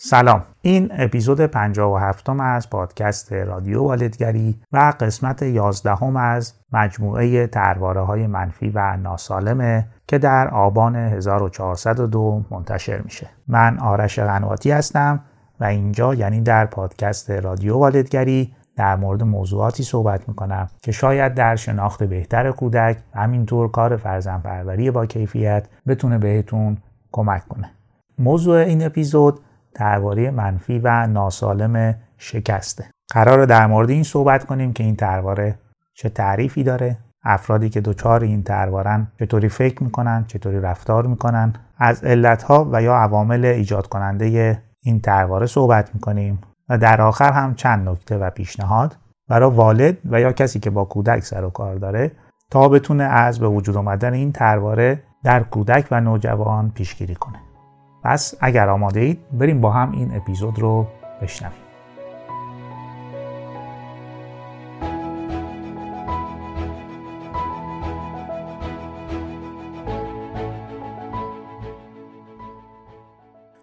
سلام. این اپیزود 57 از پادکست رادیو والدگری و قسمت 11 از مجموعه ترواره های منفی و ناسالمه که در آبان 1402 منتشر میشه. من آرش قنواتی هستم و اینجا یعنی در پادکست رادیو والدگری در مورد موضوعاتی صحبت می‌کنم که شاید در شناخت بهتر کودک و همینطور کار فرزندپروری با کیفیت بتونه بهتون کمک کنه. موضوع این اپیزود درباره منفی و ناسالم شکسته. قرار در مورد این صحبت کنیم که این ترواره چه تعریفی داره افرادی که دچار این تروارن چطوری فکر می‌کنن چطوری رفتار می‌کنن از علتها و یا عوامل ایجاد کننده این ترواره صحبت می‌کنیم و در آخر هم چند نکته و پیشنهاد برای والد و یا کسی که با کودک سر و کار داره تا بتونه از به وجود آمدن این ترواره در کودک و نوجوان پیشگیری کنه. پس اگر آماده اید بریم با هم این اپیزود رو بشنویم.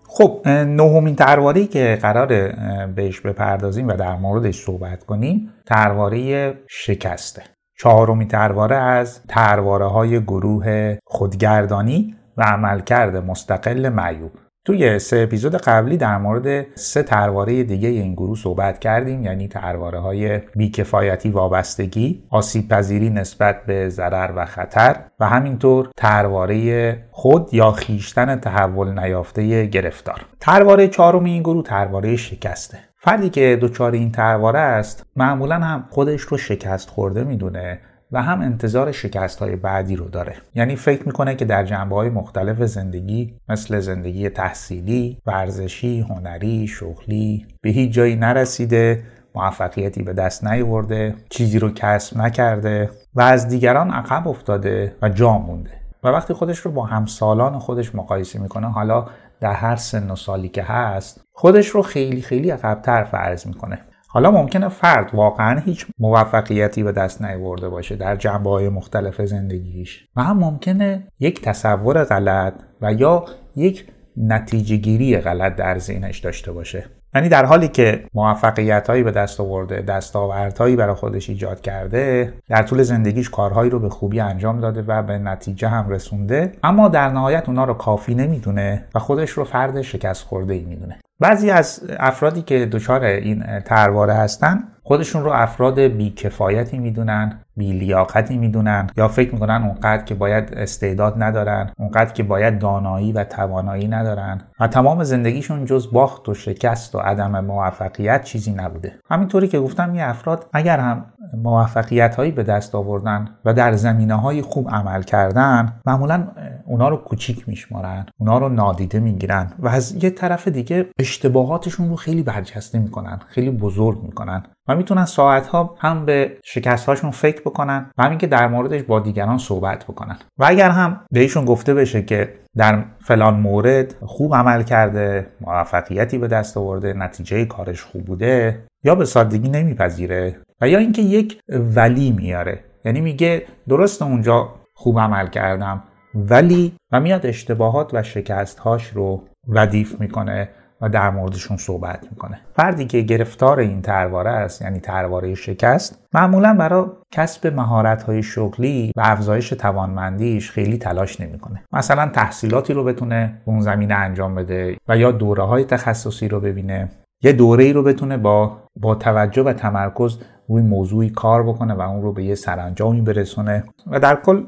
خب نهمین ترواری که قرار بهش بپردازیم و در موردش صحبت کنیم ترواره شکسته. چهارمین ترواره از ترواره های گروه خودگردانی. و عملکرد مستقل معیوب توی سه اپیزود قبلی در مورد سه ترواره دیگه این گروه صحبت کردیم یعنی ترواره های بیکفایتی وابستگی، آسیب پذیری نسبت به ضرر و خطر و همینطور ترواره خود یا خیشتن تحول نیافته گرفتار. ترواره چهارم این گروه ترواره شکسته. فردی که دچار این ترواره است معمولا هم خودش رو شکست خورده می‌دونه و هم انتظار شکست های بعدی رو داره. یعنی فکر می‌کنه که در جنبه های مختلف زندگی مثل زندگی تحصیلی، ورزشی، هنری، شغلی به هیچ جایی نرسیده موفقیتی به دست نیورده چیزی رو کسب نکرده و از دیگران عقب افتاده و جا مونده. و وقتی خودش رو با همسالان خودش مقایسه می‌کنه حالا در هر سن و سالی که هست خودش رو خیلی خیلی عقبتر فرض می‌کنه. حالا ممکنه فرد واقعا هیچ موفقیتی به دست نیورده باشه در جنبه های مختلف زندگیش و هم ممکنه یک تصور غلط و یا یک نتیجه گیری غلط در ذهنش داشته باشه. یعنی در حالی که موفقیت هایی به دست آورده دستاوردهایی برای خودش ایجاد کرده در طول زندگیش کارهایی رو به خوبی انجام داده و به نتیجه هم رسونده اما در نهایت اونا رو کافی نمی‌دونه و خودش رو فرد شکست خورده ای می‌دونه. بعضی از افرادی که دچار این ترواره هستن خودشون رو افراد بیکفایتی می‌دونن بیلیاقتی می‌دونن یا فکر می‌کنن اونقدر که باید استعداد ندارن اونقدر که باید دانایی و توانایی ندارن. و تمام زندگیشون جز باخت و شکست و عدم موفقیت چیزی نبوده. همینطوری که گفتم یه افراد اگر هم موفقیت هایی به دست آوردن و در زمینه های خوب عمل کردن معمولا اونا رو کوچیک میشمارن اونا رو نادیده می‌گیرن و از یه طرف دیگه اشتباهاتشون رو خیلی برجسته می‌کنن خیلی بزرگ می‌کنن و می‌تونن ساعت ها هم به شکست هاشون فکر بکنن و همین که در موردش با دیگران صحبت بکنن. و اگر هم بهشون گفته بشه که در فلان مورد خوب عمل کرده موفقیتی به دست آورده نتیجه کارش خوب بوده یا به سادگی نمیپذیره و یا اینکه یک ولی میاره. یعنی میگه درست اونجا خوب عمل کردم ولی و میاد اشتباهات و شکستهاش رو ردیف می‌کنه و در موردشون صحبت می‌کنه. فردی که گرفتار این ترواره است یعنی ترواره شکست معمولا برای کسب مهارت شغلی و افزایش توانمندیش خیلی تلاش نمی‌کنه. مثلا تحصیلاتی رو بتونه اون زمینه انجام بده و یا دوره های تخصصی رو ببینه یه دوره ای رو بتونه با با توجه و تمرکز روی موضوعی کار بکنه و اون رو به یه سرانجامی برسونه و در کل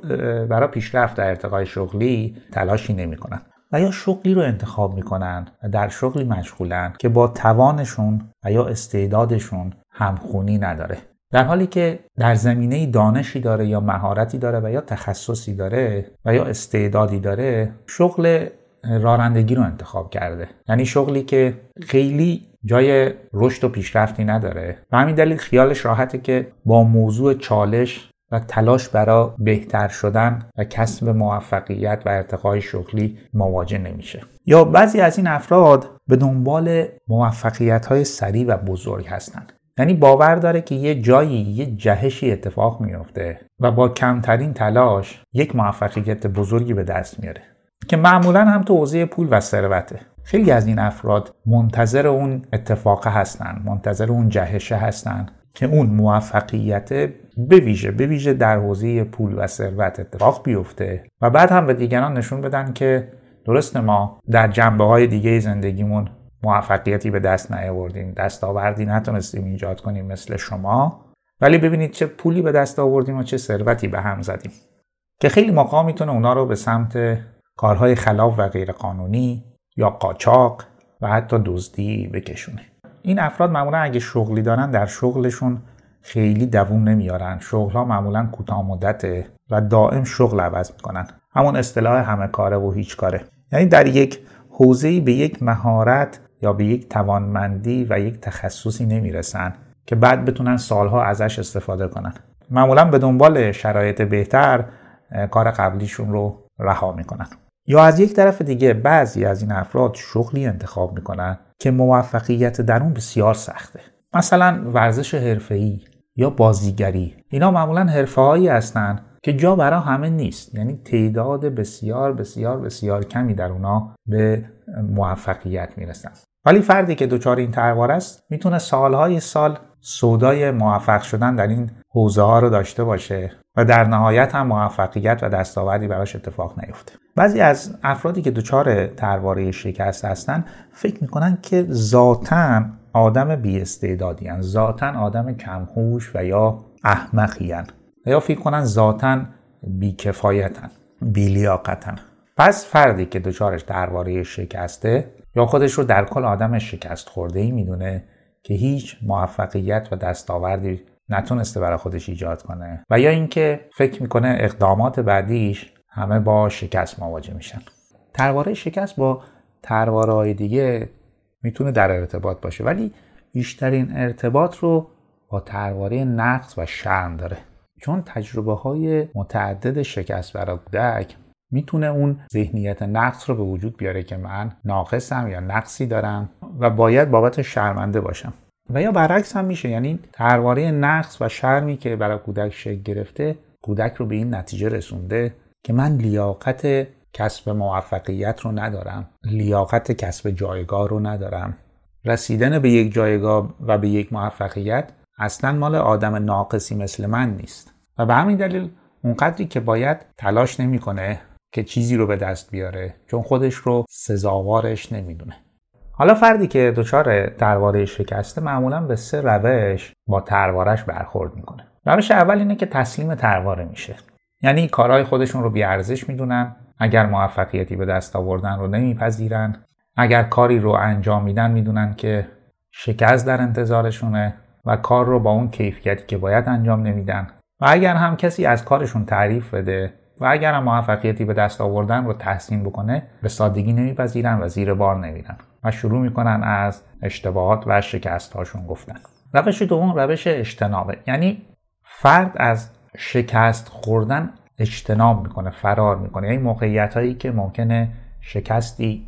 برای پیشرفت در ارتقای شغلی تلاشی نمی‌کنن و یا شغلی رو انتخاب می‌کنن و در شغلی مشغولن که با توانشون و یا استعدادشون همخونی نداره. در حالی که در زمینه دانشی داره یا مهارتی داره و یا تخصصی داره و یا استعدادی داره شغل رانندگی رو انتخاب کرده. یعنی شغلی که خیلی جای رشد و پیشرفتی نداره. و همین دلیل خیالش راحته که با موضوع چالش و تلاش برای بهتر شدن و کسب موفقیت و ارتقای شغلی مواجه نمیشه. یا بعضی از این افراد به دنبال موفقیت های سریع و بزرگ هستند. یعنی باور داره که یه جایی یه جهشی اتفاق میفته و با کمترین تلاش یک موفقیت بزرگی به دست میاره. که معمولا هم تو حوزه پول و ثروته. خیلی از این افراد منتظر اون اتفاق هستن منتظر اون جهشه هستن که اون موفقیت بویژه بویژه در حوزه پول و ثروت اتفاق بیفته و بعد هم به دیگران نشون بدن که درست ما در جنبه های دیگه زندگیمون موفقیتی به دست نیاوردیم دستاوردی نتونستیم ایجاد کنیم مثل شما ولی ببینید چه پولی به دست آوردیم و چه ثروتی به هم زدیم. که خیلی موقع می‌تونه اونا رو به سمت کارهای خلاف و غیرقانونی یا قاچاق و حتی دزدی بکشونه. این افراد معمولا اگه شغلی دارن در شغلشون خیلی دووم نمیارن. شغل ها معمولا کوتاه مدته و دائم شغل عوض می‌کنن. همون اصطلاح همه کاره و هیچ کاره. یعنی در یک حوزه‌ای به یک مهارت یا به یک توانمندی و یک تخصصی نمی‌رسن که بعد بتونن سالها ازش استفاده کنن. معمولا به دنبال شرایط بهتر کار قبلیشون رو رها می‌کنن. یا از یک طرف دیگه بعضی از این افراد شغلی انتخاب می‌کنن که موفقیت در اون بسیار سخته. مثلا ورزش حرفه‌ای یا بازیگری. اینا معمولا حرفه هایی هستن که جا برای همه نیست. یعنی تعداد بسیار بسیار بسیار کمی در اونا به موفقیت می‌رسن. ولی فردی که دچار این تروار است می‌تونه سالهای سال سودای موفق شدن در این حوزه ها رو داشته باشه. و در نهایت هم موفقیت و دستاوردی براش اتفاق نیفته بعضی از افرادی که دچار ترواره شکست هستن فکر می‌کنن که ذاتا آدم بی استعدادی هن. آدم کمهوش و یا احمقی هن. یا فکر کنن ذاتا بیکفایتن بیلیاقتن پس فردی که دچارش درباره شکسته یا خودش رو در کل آدم شکست خورده ای می‌دونه که هیچ موفقیت و دستاوردی نتونسته برای خودش ایجاد کنه. و یا اینکه فکر می‌کنه اقدامات بعدیش همه با شکست مواجه میشن. ترواره شکست با ترواره دیگه می‌تونه در ارتباط باشه ولی بیشترین ارتباط رو با ترواره نقص و شرم داره. چون تجربه های متعدد شکست برای کودک می‌تونه اون ذهنیت نقص رو به وجود بیاره که من ناقصم یا نقصی دارم و باید بابت شرمنده باشم. و یا برعکس هم میشه یعنی ترواره نقص و شرمی که برای کودک شکل گرفته کودک رو به این نتیجه رسونده که من لیاقت کسب موفقیت رو ندارم لیاقت کسب جایگاه رو ندارم. رسیدن به یک جایگاه و به یک موفقیت اصلا مال آدم ناقصی مثل من نیست. و به همین دلیل اونقدری که باید تلاش نمی‌کنه که چیزی رو به دست بیاره چون خودش رو سزاوارش نمی‌دونه. حالا فردی که دچار ترواره شکسته معمولا به سه روش با تروارش برخورد می‌کنه. روش اول اینه که تسلیم ترواره میشه. یعنی کارهای خودشون رو بیارزش می‌دونن. اگر موفقیتی به دست آوردن رو نمیپذیرن. اگر کاری رو انجام میدن می‌دونن که شکست در انتظارشونه و کار رو با اون کیفیتی که باید انجام نمیدن. و اگر هم کسی از کارشون تعریف بده و اگر هم موفقیتی به دست آوردن رو تحسین بکنه به سادگی نمیپذیرن و زیر بار نمیرن. شروع می‌کنن از اشتباهات و شکست هاشون گفتن. روش دوم روش اجتنابه. یعنی فرد از شکست خوردن اجتناب می‌کنه فرار می‌کنه. یعنی موقعیت هایی که ممکنه شکستی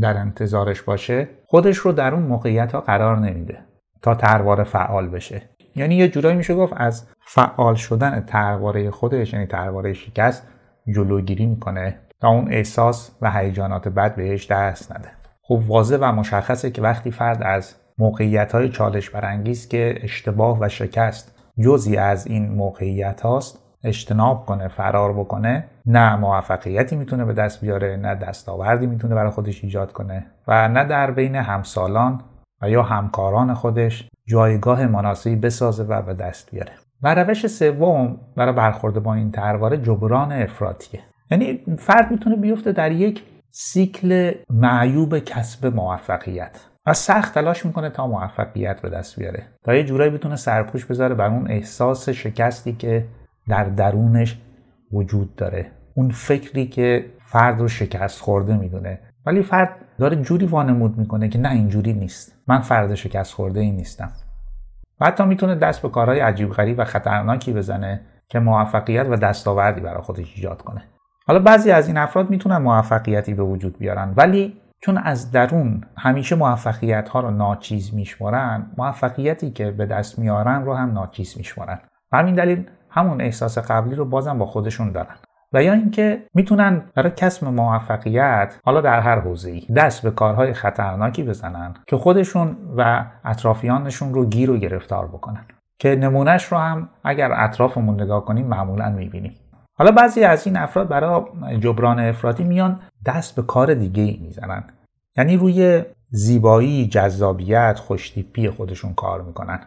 در انتظارش باشه خودش رو در اون موقعیت ها قرار نمیده تا تروار فعال بشه. یعنی یه جورایی میشه گفت از فعال شدن ترواره خودش یعنی ترواره شکست جلوگیری می‌کنه تا اون احساس و هیجانات بد بهش دست نده. خب واضح و مشخصه که وقتی فرد از موقعیت های چالش برانگیز که اشتباه و شکست جزی از این موقعیت هاست اجتناب کنه فرار بکنه نه موفقیتی می‌تونه به دست بیاره نه دستاوردی می‌تونه برای خودش ایجاد کنه و نه در بین همسالان و یا همکاران خودش جایگاه مناسبی بسازه و به دست بیاره. و روش سوم برای برخورد با این ترواره جبران افراتیه یعنی فرد می‌تونه بیفته در یک سیکل معیوب کسب موفقیت. و سخت تلاش می‌کنه تا موفقیت به دست بیاره. تا یه جورایی بتونه سرپوش بذاره بر اون احساس شکستی که در درونش وجود داره. اون فکری که فرد رو شکست خورده می‌دونه. ولی فرد داره جوری وانمود می‌کنه که نه اینجوری نیست. من فرد شکست خورده ای نیستم. و حتی می‌تونه دست به کارهای عجیب غریب و خطرناکی بزنه که موفقیت و دستاوردی برای خودش ایجاد کنه. حالا بعضی از این افراد می‌تونن موفقیتی به وجود بیارن ولی چون از درون همیشه موفقیت ها رو ناچیز میشمارن موفقیتی که به دست میارن رو هم ناچیز میشمارن. و همین دلیل همون احساس قبلی رو بازم با خودشون دارن. و یا اینکه می‌تونن برای کسب موفقیت حالا در هر حوزه ای دست به کارهای خطرناکی بزنن که خودشون و اطرافیانشون رو گیر و گرفتار بکنن. که نمونهش رو هم اگر اطرافمون نگاه کنیم معمولا می‌بینیم. حالا بعضی از این افراد برای جبران افرادی میان دست به کار دیگه ای می‌زنن. یعنی روی زیبایی، جذابیت، خوشتیپی خودشون کار می‌کنن.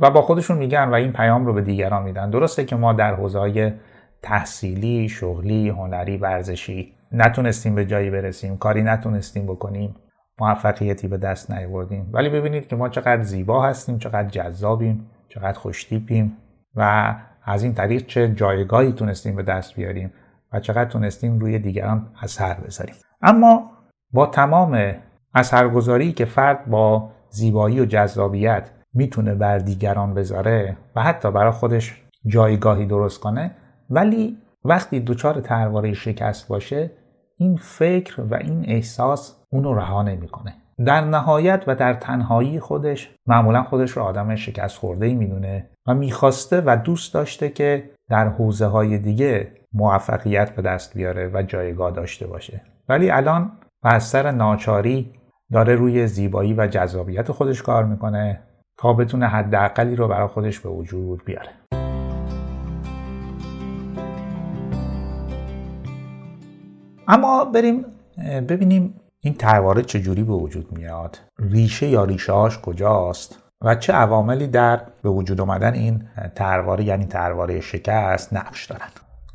و با خودشون میگن و این پیام رو به دیگران میدن. درسته که ما در حوزه تحصیلی، شغلی، هنری، ورزشی نتونستیم به جایی برسیم، کاری نتونستیم بکنیم، موفقیتی به دست نیاوردیم. ولی ببینید که ما چقدر زیبا هستیم، چقدر جذابیم، چقدر خوشتیپیم و از این طریق چه جایگاهی تونستیم به دست بیاریم و چقدر تونستیم روی دیگران اثر بذاریم. اما با تمام اثرگذاری که فرد با زیبایی و جذابیت می‌تونه بر دیگران بذاره و حتی برای خودش جایگاهی درست کنه ولی وقتی دچار ترواره شکست باشه این فکر و این احساس اونو رها نمی‌کنه. در نهایت و در تنهایی خودش معمولا خودش رو آدم شکست خورده ای می‌دونه و می‌خواسته و دوست داشته که در حوزه های دیگه موفقیت به دست بیاره و جایگاه داشته باشه. ولی الان از سر ناچاری داره روی زیبایی و جذابیت خودش کار می‌کنه تا بتونه حداقلی رو برای خودش به وجود بیاره. اما بریم ببینیم این ترواره چجوری به وجود میاد؟ ریشه یا ریشه هاش کجاست؟ و چه عواملی در به وجود آمدن این ترواره یعنی ترواره شکست نقش دارن؟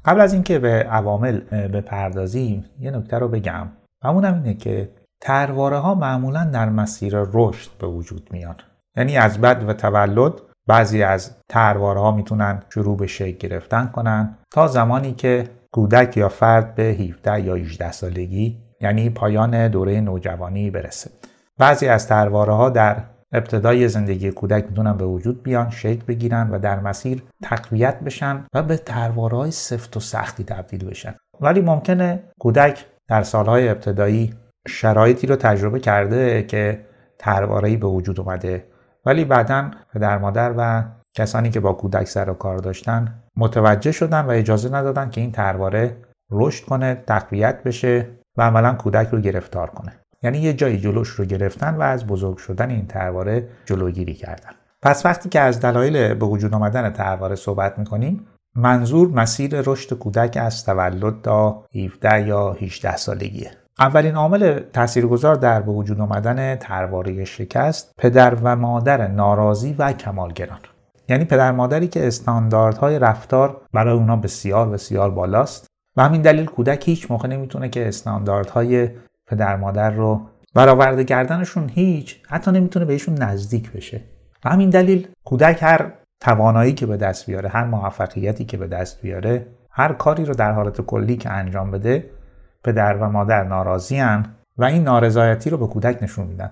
قبل از اینکه به عوامل بپردازیم یه نکته رو بگم. و اونم اینه که ترواره ها معمولا در مسیر رشد به وجود میان. یعنی از بد و تولد بعضی از ترواره ها می‌تونن شروع به شکل گرفتن کنن تا زمانی که کودک یا فرد به 17 یا 18 سالگی یعنی پایان دوره نوجوانی برسه. بعضی از ترواره ها در ابتدای زندگی کودک می‌تونن به وجود بیان شکل بگیرن و در مسیر تقویت بشن و به ترواره های سفت و سختی تبدیل بشن. ولی ممکنه کودک در سالهای ابتدایی شرایطی رو تجربه کرده که تروارهی به وجود اومده. ولی بعدا پدر مادر و کسانی که با کودک سر و کار داشتن متوجه شدن و اجازه ندادن که این ترواره رشد کنه تقویت بشه و عملا کودک رو گرفتار کنه. یعنی یه جایی جلوش رو گرفتن و از بزرگ شدن این ترواره جلوگیری کردن. پس وقتی که از دلایل به وجود آمدن ترواره صحبت می‌کنیم منظور مسیر رشد کودک از تولد تا 17 یا 18 سالگیه. اولین عامل تاثیرگذار در به وجود آمدن ترواره شکست پدر و مادر ناراضی و کمالگران. یعنی پدر مادری که استانداردهای رفتار برای اونا بسیار بسیار بالاست. و همین دلیل کودک هیچ موقع نمی‌تونه که استانداردهای پدر مادر رو برآورده کردنشون هیچ حتی نمی‌تونه بهشون نزدیک بشه. و همین دلیل کودک هر توانایی که به دست بیاره هر موفقیتی که به دست بیاره هر کاری رو در حالت کلی که انجام بده پدر و مادر ناراضیان و این نارضایتی رو به کودک نشون میدن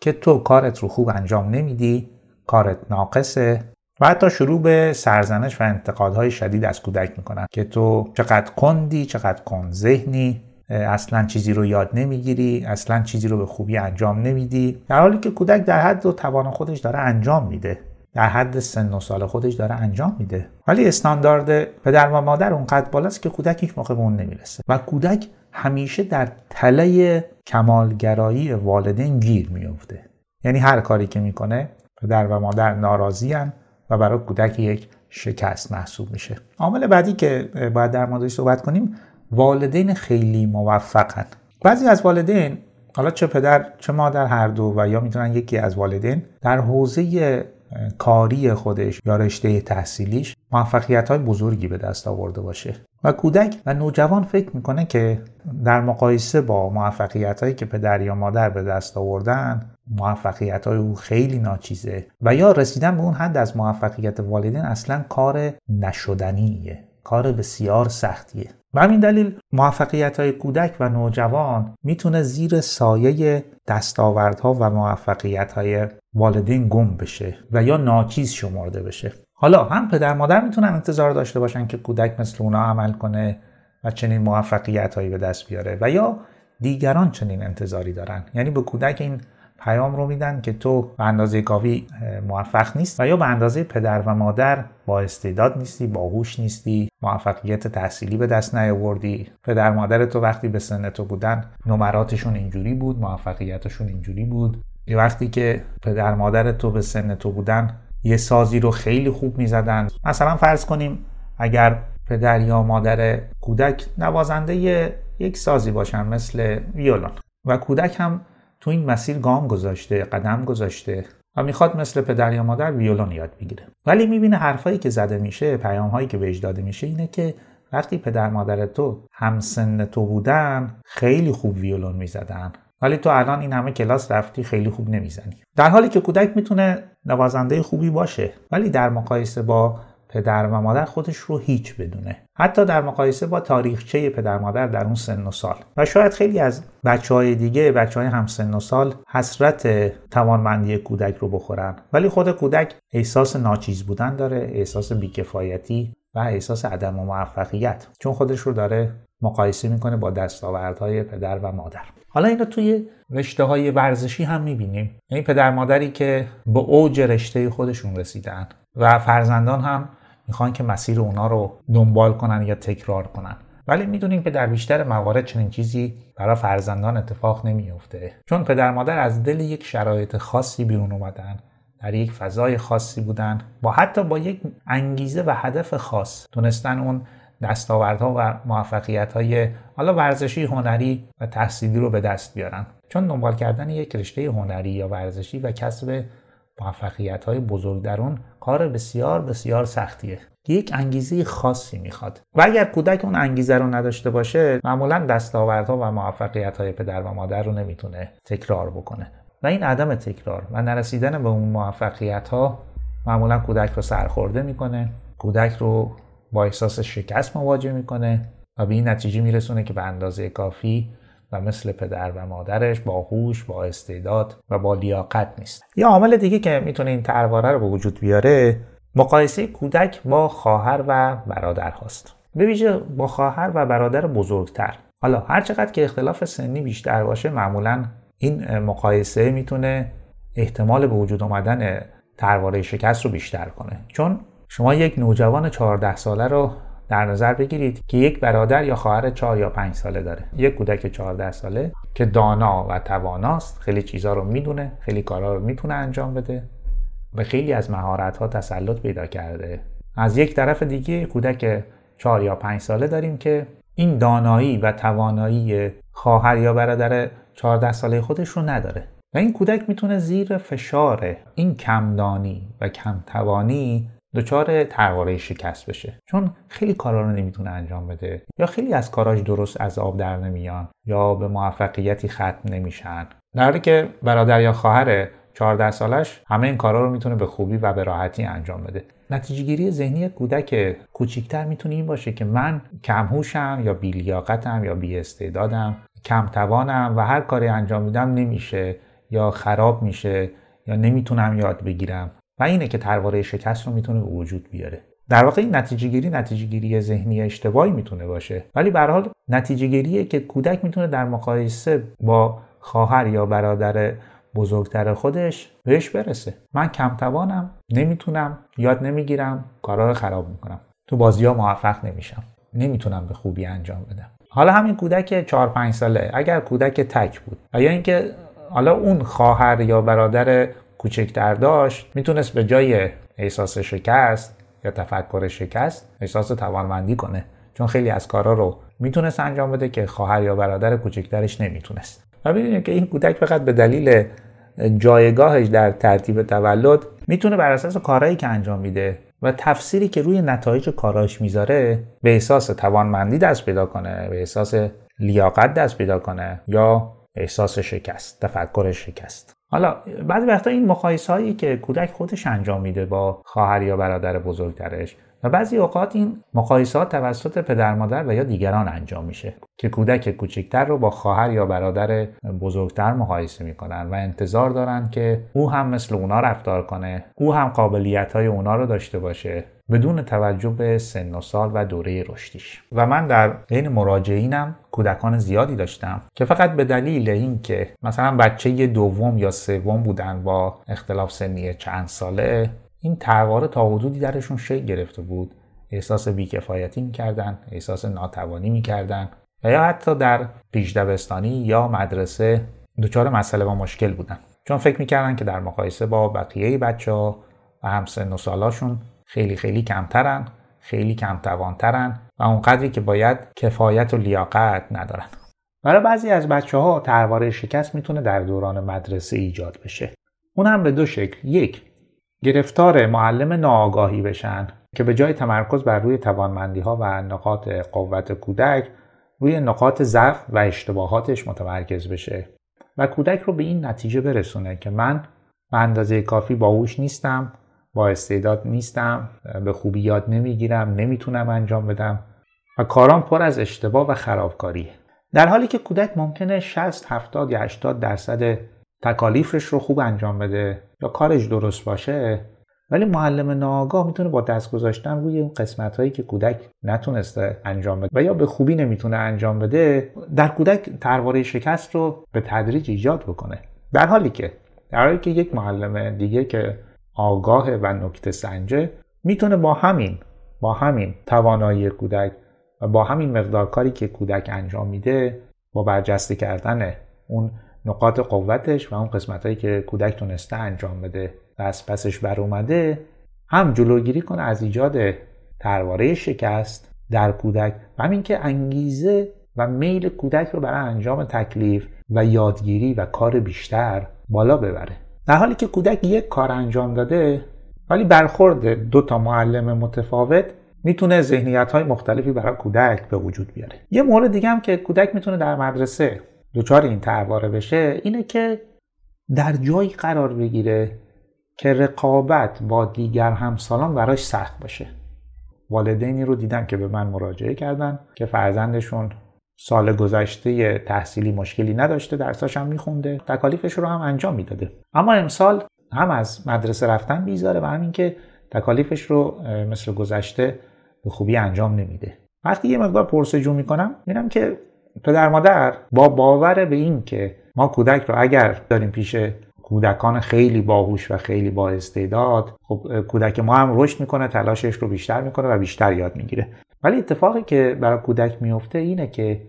که تو کارت رو خوب انجام نمیدی کارت ناقصه و حتی شروع به سرزنش و انتقادهای شدید از کودک می‌کنن که تو چقدر کندی چقدر کن ذهنی اصلا چیزی رو یاد نمی‌گیری اصلا چیزی رو به خوبی انجام نمیدی. در حالی که کودک در حد و توان خودش داره انجام میده. در حد سن و سال خودش داره انجام میده. ولی استاندارد پدر و مادر اونقدر بالاست که کودک هیچ موقع به اون نمی‌رسه. و کودک همیشه در تله کمالگرایی والدین گیر میفته یعنی هر کاری که می‌کنه پدر و مادر ناراضی و برای کودک یک شکست محسوب میشه. عامل بعدی که باید در موردش صحبت کنیم والدین خیلی موفقن. بعضی از والدین حالا چه پدر چه مادر هر دو و یا می‌تونن یکی از والدین در حوزه کاری خودش یا رشته تحصیلیش موفقیت های بزرگی به دست آورده باشه. و کودک و نوجوان فکر می‌کنه که در مقایسه با موفقیت هایی که پدر یا مادر به dast آوردن موفقیت های او خیلی ناچیزه و یا رسیدن به اون حد از موفقیت والدین اصلا کار نشدنیه کار بسیار سختیه. و همین دلیل موفقیت های کودک و نوجوان می‌تونه زیر سایه دستاوردها و موفقیت های والدین گم بشه و یا ناچیز شمرده بشه. حالا هم پدر مادر می‌تونن انتظار داشته باشن که کودک مثل اونا عمل کنه و چنین موفقیت هایی به دست بیاره و یا دیگران چنین انتظاری دارن. یعنی به کودک این پیام رو میدن که تو به اندازه کافی موفق نیست و یا به اندازه پدر و مادر با استعداد نیستی باهوش نیستی موفقیت تحصیلی به دست نیاوردی. پدر مادر تو وقتی به سن تو بودن نمراتشون اینجوری بود موفقیتشون اینجوری بود. یه وقتی که پدر مادر تو به سن تو بودن یه سازی رو خیلی خوب می‌زدن. مثلا فرض کنیم اگر پدر یا مادر کودک نوازنده یک سازی باشن مثل ویولون و کودک هم تو این مسیر گام گذاشته قدم گذاشته و می‌خواد مثل پدر یا مادر ویولون یاد بگیره. ولی می‌بینه حرفایی که زده میشه پیام هایی که بهش داده میشه اینه که وقتی پدر مادر تو همسن تو بودن خیلی خوب ویولون می‌زدن. ولی تو الان این همه کلاس رفتی خیلی خوب نمی‌زنی. در حالی که کودک می‌تونه نوازنده خوبی باشه ولی در مقایسه با پدر و مادر خودش رو هیچ بدونه. حتی در مقایسه با تاریخچه پدر مادر در اون سن و سال. و شاید خیلی از بچه های دیگه بچه های هم سن و سال حسرت توانمندی کودک رو بخورن. ولی خود کودک احساس ناچیز بودن داره احساس بیکفایتی و احساس عدم موفقیت. چون خودش رو داره مقایسه می‌کنه با دستاوردهای پدر و مادر. حالا اینو توی رشته های ورزشی هم می‌بینیم. یعنی پدر مادری که به اوج رشته خودشون رسیدن و فرزندان هم می‌خوان که مسیر اونا رو دنبال کنن یا تکرار کنن. ولی می‌دونیم که در بیشتر موارد چنین چیزی برای فرزندان اتفاق نمیافته. چون پدر مادر از دل یک شرایط خاصی بیرون اومدن در یک فضای خاصی بودن با حتی با یک انگیزه و هدف خاص تونستن اون دستاوردها و موفقیت های حالا ورزشی هنری و تحصیلی رو به دست بیارن. چون دنبال کردن یک رشته هنری یا ورزشی و کسب موفقیت های بزرگ درون کار بسیار بسیار سختیه. یک انگیزه خاصی می‌خواد. و اگر کودک اون انگیزه رو نداشته باشه معمولا دستاوردها و موفقیت های پدر و مادر رو نمی‌تونه تکرار بکنه. و این عدم تکرار و نرسیدن به اون موفقیت ها معمولا کودک رو سرخورده می‌کنه. کودک رو با احساس شکست مواجه می‌کنه و به این نتیجه میرسونه که به اندازه کافی و مثل پدر و مادرش با هوش با استعداد و با لیاقت نیست. یا عامل دیگه که می‌تونه این ترواره رو به وجود بیاره مقایسه کودک با خواهر و برادر هاست. به ویژه با خواهر و برادر بزرگتر. حالا هر چقدر که اختلاف سنی بیشتر باشه معمولا این مقایسه می‌تونه احتمال به وجود آمدن ترواره شکست رو بیشتر کنه. چون شما یک نوجوان 14 ساله رو در نظر بگیرید که یک برادر یا خواهر 4 یا 5 ساله داره. یک کودک 14 ساله که دانا و تواناست خیلی چیزها رو می‌دونه خیلی کارها رو می‌تونه انجام بده و خیلی از مهارت ها تسلط پیدا کرده. از یک طرف دیگه کودک 4 یا 5 ساله داریم که این دانایی و توانایی خواهر یا برادر 14 ساله خودش رو نداره. و این کودک می‌تونه زیر فشار این کمدانی و کمتوانی دچار ترواره شکست بشه. چون خیلی کارا رو نمی‌تونه انجام بده. یا خیلی از کاراش درست از آب در نمیان یا به موفقیتی ختم نمیشن. در که برادر یا خواهر 14 سالش همه این کارا رو می‌تونه به خوبی و به راحتی انجام بده. نتیجه گیری ذهنی کودک کوچیکتر می‌تونه این باشه که من کمهوشم یا بیلیاقتم یا بی استعدادم کم توانم و هر کاری انجام میدم نمیشه یا خراب میشه یا نمی‌تونم یاد بگیرم. و اینه که ترواره شکست رو می‌تونه به وجود بیاره. در واقع این نتیجه گیری نتیجه گیری ذهنی اشتباهی می‌تونه باشه. ولی به حال نتیجه گیریه که کودک می‌تونه در مقایسه با خواهر یا برادر بزرگتر خودش بهش برسه. من کم توانم نمی‌تونم یاد نمی‌گیرم کارا رو خراب می‌کنم. تو بازی ها موفق نمیشم. نمی‌تونم به خوبی انجام بدم. حالا همین کودک 4 5 ساله. اگر کودک تک بود یا اینکه حالا اون خواهر یا برادر کوچکتر داشت می‌تونست به جای احساس شکست یا تفکر شکست احساس توانمندی کنه. چون خیلی از کارا رو می‌تونست انجام بده که خواهر یا برادر کوچکترش نمی‌تونست. و ببینید که این کودک فقط به دلیل جایگاهش در ترتیب تولد می‌تونه بر اساس کارهایی که انجام میده و تفسیری که روی نتایج کاراش می‌ذاره به احساس توانمندی دست پیدا کنه به احساس لیاقت دست پیدا کنه یا احساس شکست تفکر شکست. حالا بعضی وقتا این مقایسه هایی که کودک خودش انجام میده با خواهر یا برادر بزرگترش و بعضی اوقات این مقایسات توسط پدر مادر و یا دیگران انجام میشه که کودک کوچکتر رو با خواهر یا برادر بزرگتر مقایسه می‌کنن و انتظار دارن که او هم مثل اونا رفتار کنه او هم قابلیت های اونا رو داشته باشه. بدون توجه به سن و سال و دوره رشدیش. و من در بین مراجعینم کودکان زیادی داشتم که فقط به دلیل اینکه مثلا بچه دوم یا سوم بودن با اختلاف سنی چند ساله این ترواره تا حدودی درشون شکل گرفته بود. احساس بیکفایتی می‌کردن احساس ناتوانی می‌کردن و یا حتی در پیش یا مدرسه دچار مسئله و مشکل بودن. چون فکر می‌کردن که در مقایسه با بقیه بچه ها و همسن و سالاشون خیلی خیلی کمترن خیلی کم توانترن و اونقدری که باید کفایت و لیاقت ندارن. برای بعضی از بچه ها ترواره شکست می‌تونه در دوران مدرسه ایجاد بشه. اون هم به دو شکل. یک گرفتار معلم ناآگاهی بشن که به جای تمرکز بر روی توانمندی ها و نقاط قوت کودک روی نقاط ضعف و اشتباهاتش متمرکز بشه و کودک رو به این نتیجه برسونه که من به اندازه کافی باهوش نیستم با استعداد نیستم به خوبی یاد نمی‌گیرم نمی‌تونم انجام بدم و کارام پر از اشتباه و خرابکاریه. در حالی که کودک ممکنه 60 70 یا 80 درصد تکالیفش رو خوب انجام بده یا کارش درست باشه ولی معلم ناآگاه می‌تونه با دست گذاشتن روی اون قسمت هایی که کودک نتونسته انجام بده و یا به خوبی نمی‌تونه انجام بده در کودک ترواره شکست رو به تدریج ایجاد بکنه. در حالی که در حالی که یک معلم دیگه که آگاه و نکته سنجه می‌تونه با همین با همین توانایی کودک و با همین مقدار کاری که کودک انجام میده با برجسته کردن اون نقاط قوتش و اون قسمت که کودک تونسته انجام بده و از پسش بر اومده هم جلوگیری کنه از ایجاد ترواره شکست در کودک و همین که انگیزه و میل کودک رو برای انجام تکلیف و یادگیری و کار بیشتر بالا ببره. در حالی که کودک یک کار انجام داده ولی برخورد دو تا معلم متفاوت می‌تونه ذهنیت های مختلفی برای کودک به وجود بیاره. یه مورد دیگه هم که کودک می‌تونه در مدرسه دچار این ترواره بشه اینه که در جایی قرار بگیره که رقابت با دیگر همسالان براش سخت باشه. والدینی رو دیدم که به من مراجعه کردن که فرزندشون سال گذشته تحصیلی مشکلی نداشته درساش هم میخونده تکالیفش رو هم انجام می‌داده. اما امسال هم از مدرسه رفتن بیزاره و همین که تکالیفش رو مثل گذشته به خوبی انجام نمیده. وقتی یه مقدار پرسجو می‌کنم می‌بینم که پدر مادر با باور به این که ما کودک رو اگر داریم پیش کودکان خیلی باهوش و خیلی با استعداد خب کودک ما هم رشد می‌کنه تلاشش رو بیشتر می‌کنه و بیشتر یاد می‌گیره. ولی اتفاقی که برای کودک میفته اینه که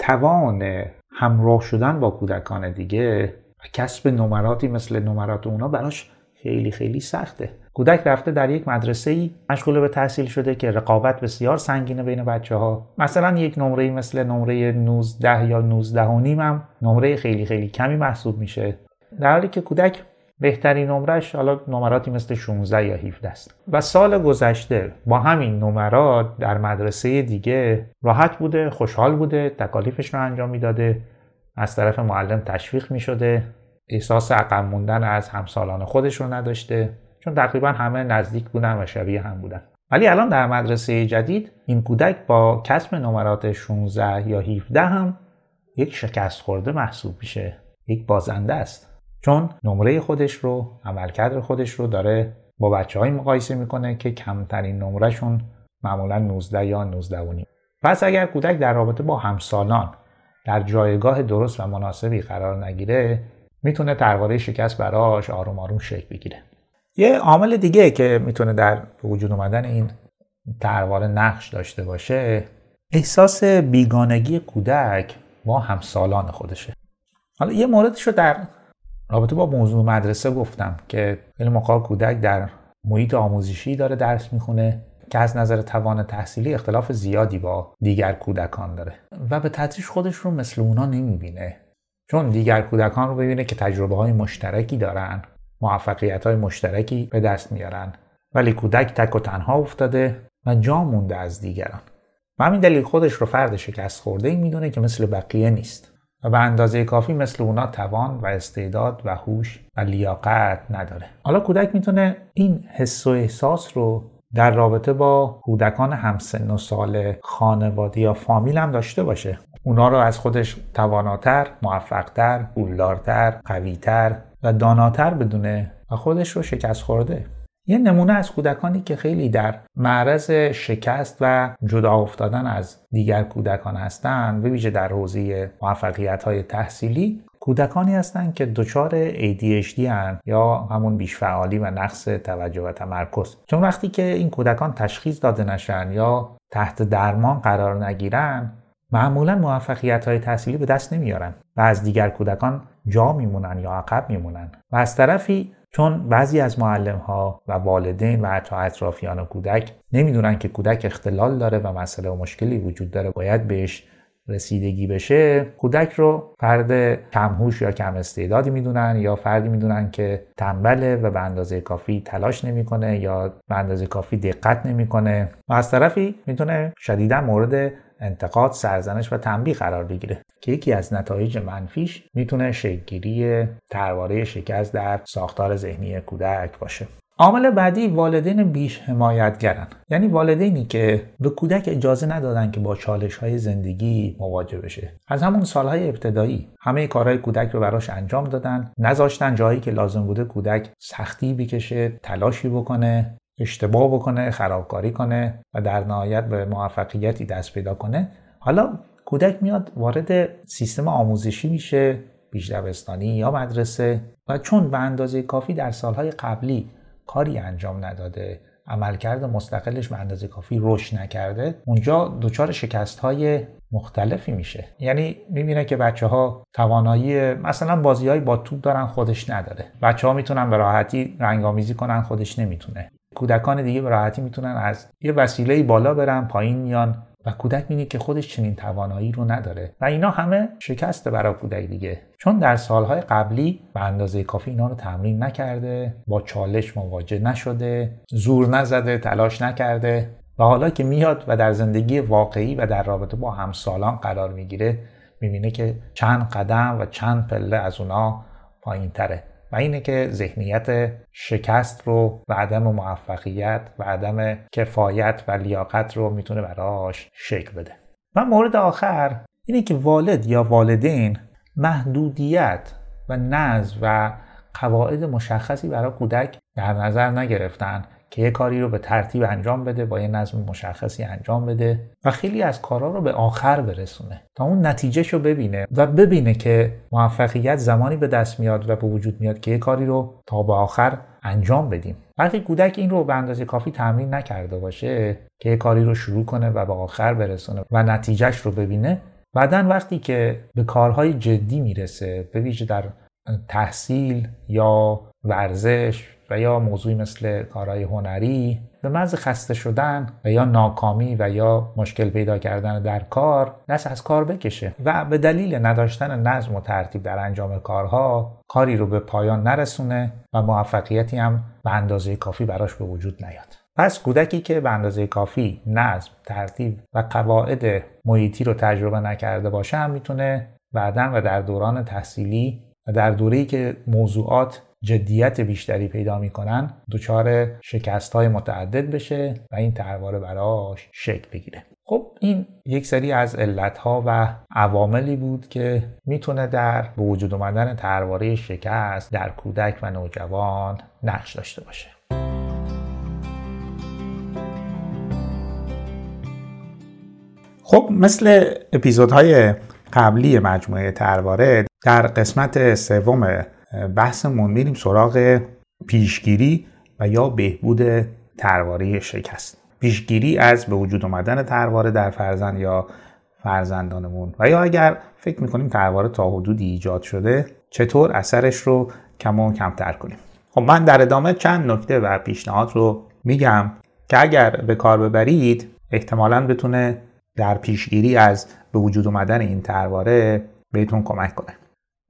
توان همراه شدن با کودکان دیگه و کسب نمراتی مثل نمرات اونا براش خیلی خیلی سخته. کودک رفته در یک مدرسه ای مشغول به تحصیل شده که رقابت بسیار سنگینه بین بچه ها مثلا یک نمره مثل نمره 19 یا 19 و نیم هم نمره خیلی خیلی کمی محسوب میشه. در حالی که کودک بهترین نمرش حالا نمراتی مثل 16 یا 17 است. و سال گذشته با همین نمرات در مدرسه دیگه راحت بوده خوشحال بوده تکالیفش رو انجام می‌داده از طرف معلم تشویق می شده احساس عقب موندن از همسالان خودش رو نداشته چون تقریبا همه نزدیک بودن و شبیه هم بودن. ولی الان در مدرسه جدید این کودک با کسب نمرات 16 یا 17 هم یک شکست خورده محسوب میشه یک بازنده است. چون نمره خودش رو عملکرد خودش رو داره با بچه های مقایسه می‌کنه که کمترین نمرهشون معمولا 19 یا 19 و نیم. پس اگر کودک در رابطه با همسالان در جایگاه درست و مناسبی قرار نگیره می‌تونه ترواره شکست براش آروم آروم شکل بگیره یه عامل دیگه که می‌تونه در وجود اومدن این ترواره نقش داشته باشه احساس بیگانگی کودک با همسالان خودشه حالا یه موردش رو در رابطه با موضوع مدرسه گفتم که خیلی موقع کودک در محیط آموزشی داره درس می‌خونه که از نظر توان تحصیلی اختلاف زیادی با دیگر کودکان داره و به تدریج خودش رو مثل اونا نمی‌بینه. چون دیگر کودکان رو ببینه که تجربه های مشترکی دارن موفقیت های مشترکی به دست میارن. ولی کودک تک و تنها افتاده و جا مونده از دیگران. و همین دلیل خودش رو فرد شکست خورده ای می‌دونه که مثل بقیه نیست. و به اندازه کافی مثل اونا توان و استعداد و هوش و لیاقت نداره. حالا کودک می‌تونه این حس و احساس رو در رابطه با کودکان همسن و سال خانوادی یا فامیل هم داشته باشه. اونا رو از خودش تواناتر، موفقتر، پولدارتر، قویتر و داناتر بدونه و خودش رو شکست خورده. یه نمونه از کودکانی که خیلی در معرض شکست و جدا افتادن از دیگر کودکان هستند به ویژه در حوزه موفقیت های تحصیلی کودکانی هستند که دچار ADHD هن یا همون بیشفعالی و نقص توجه و تمرکز. چون وقتی که این کودکان تشخیص داده نشن یا تحت درمان قرار نگیرن معمولا موفقیت های تحصیلی به دست نمیارن و از دیگر کودکان جا میمونن یا عقب میمونن. و از طرفی چون بعضی از معلم ها و والدین و حتی اطرافیان کودک نمی‌دونن که کودک اختلال داره و مسئله و مشکلی وجود داره. باید بهش رسیدگی بشه. کودک رو فرد کمهوش یا کم استعدادی می‌دونن یا فردی می‌دونن که تنبله و به اندازه کافی تلاش نمی‌کنه یا به اندازه کافی دقت نمی‌کنه. و از طرفی می‌تونه شدیدا مورد انتقاد سرزنش و تنبیه قرار بگیره که یکی از نتایج منفیش می‌تونه شکلگیری ترواره شکست در ساختار ذهنی کودک باشه. عامل بعدی والدین بیش حمایتگرن یعنی والدینی که به کودک اجازه ندادن که با چالش های زندگی مواجه بشه. از همون سالهای ابتدایی همه کارهای کودک رو براش انجام دادن نذاشتن جایی که لازم بوده کودک سختی بکشه تلاشی بکنه. اشتباه بکنه خرابکاری کنه و در نهایت به موفقیتی دست پیدا کنه. حالا کودک میاد وارد سیستم آموزشی میشه بیش یا مدرسه و چون به اندازه کافی در سالهای قبلی کاری انجام نداده عملکرد مستقلش به اندازه کافی رشد نکرده اونجا دچار شکست های مختلفی میشه. یعنی می‌بینه که بچه ها توانایی مثلا بازی با توپ دارن خودش نداره. بچه ها می‌تونن به راحتی رنگامیزی کنن خودش نمی‌تونه. کودکان دیگه به راحتی می‌تونن از یه وسیله بالا برن پایین میان و کودک می‌بینه که خودش چنین توانایی رو نداره و اینا همه شکسته برای کودک دیگه. چون در سالهای قبلی به اندازه کافی اینا رو تمرین نکرده با چالش مواجه نشده زور نزده تلاش نکرده و حالا که میاد و در زندگی واقعی و در رابطه با همسالان قرار می‌گیره می‌بینه که چند قدم و چند پله از اونا پایین تره و اینه که ذهنیت شکست رو و عدم موفقیت و عدم کفایت و لیاقت رو می‌تونه براش شکل بده. و مورد آخر اینه که والد یا والدین محدودیت و نظم و قواعد مشخصی برای کودک در نظر نگرفتن که یه کاری رو به ترتیب انجام بده با یه نظم مشخصی انجام بده و خیلی از کارا رو به آخر برسونه تا اون نتیجهش رو ببینه و ببینه که موفقیت زمانی به دست میاد و به وجود میاد که یه کاری رو تا به آخر انجام بدیم. وقتی کودک این رو به اندازه کافی تمرین نکرده باشه که یه کاری رو شروع کنه و به آخر برسونه و نتیجهش رو ببینه. بعدا وقتی که به کارهای جدی می‌رسه به ویژه در تحصیل یا ورزش و یا موضوعی مثل کارهای هنری به محض خسته شدن و یا ناکامی و یا مشکل پیدا کردن در کار دست از کار بکشه و به دلیل نداشتن نظم و ترتیب در انجام کارها کاری رو به پایان نرسونه و موفقیتی هم به اندازه کافی براش به وجود نیاد. پس کودکی که به اندازه کافی نظم، ترتیب و قواعد محیطی رو تجربه نکرده باشه هم می‌تونه بعدا و در دوران تحصیلی و در دوره‌ای که موضوعات جدیت بیشتری پیدا می‌کنن دچار شکست های متعدد بشه و این ترواره براش شکل بگیره. خب این یک سری از علت ها و عواملی بود که می‌تونه در به وجود اومدن ترواره شکست در کودک و نوجوان نقش داشته باشه. خب مثل اپیزودهای قبلی مجموعه ترواره در قسمت سوم بحثمون میریم سراغ پیشگیری و یا بهبود ترواره شکست. پیشگیری از به وجود آمدن ترواره در فرزند یا فرزندانمون. و یا اگر فکر می‌کنیم ترواره تا حدودی ایجاد شده چطور اثرش رو کم و کمتر کنیم؟ خب من در ادامه چند نکته و پیشنهاد رو میگم که اگر به کار ببرید احتمالا بتونه در پیشگیری از به وجود آمدن این ترواره بهتون کمک کنه.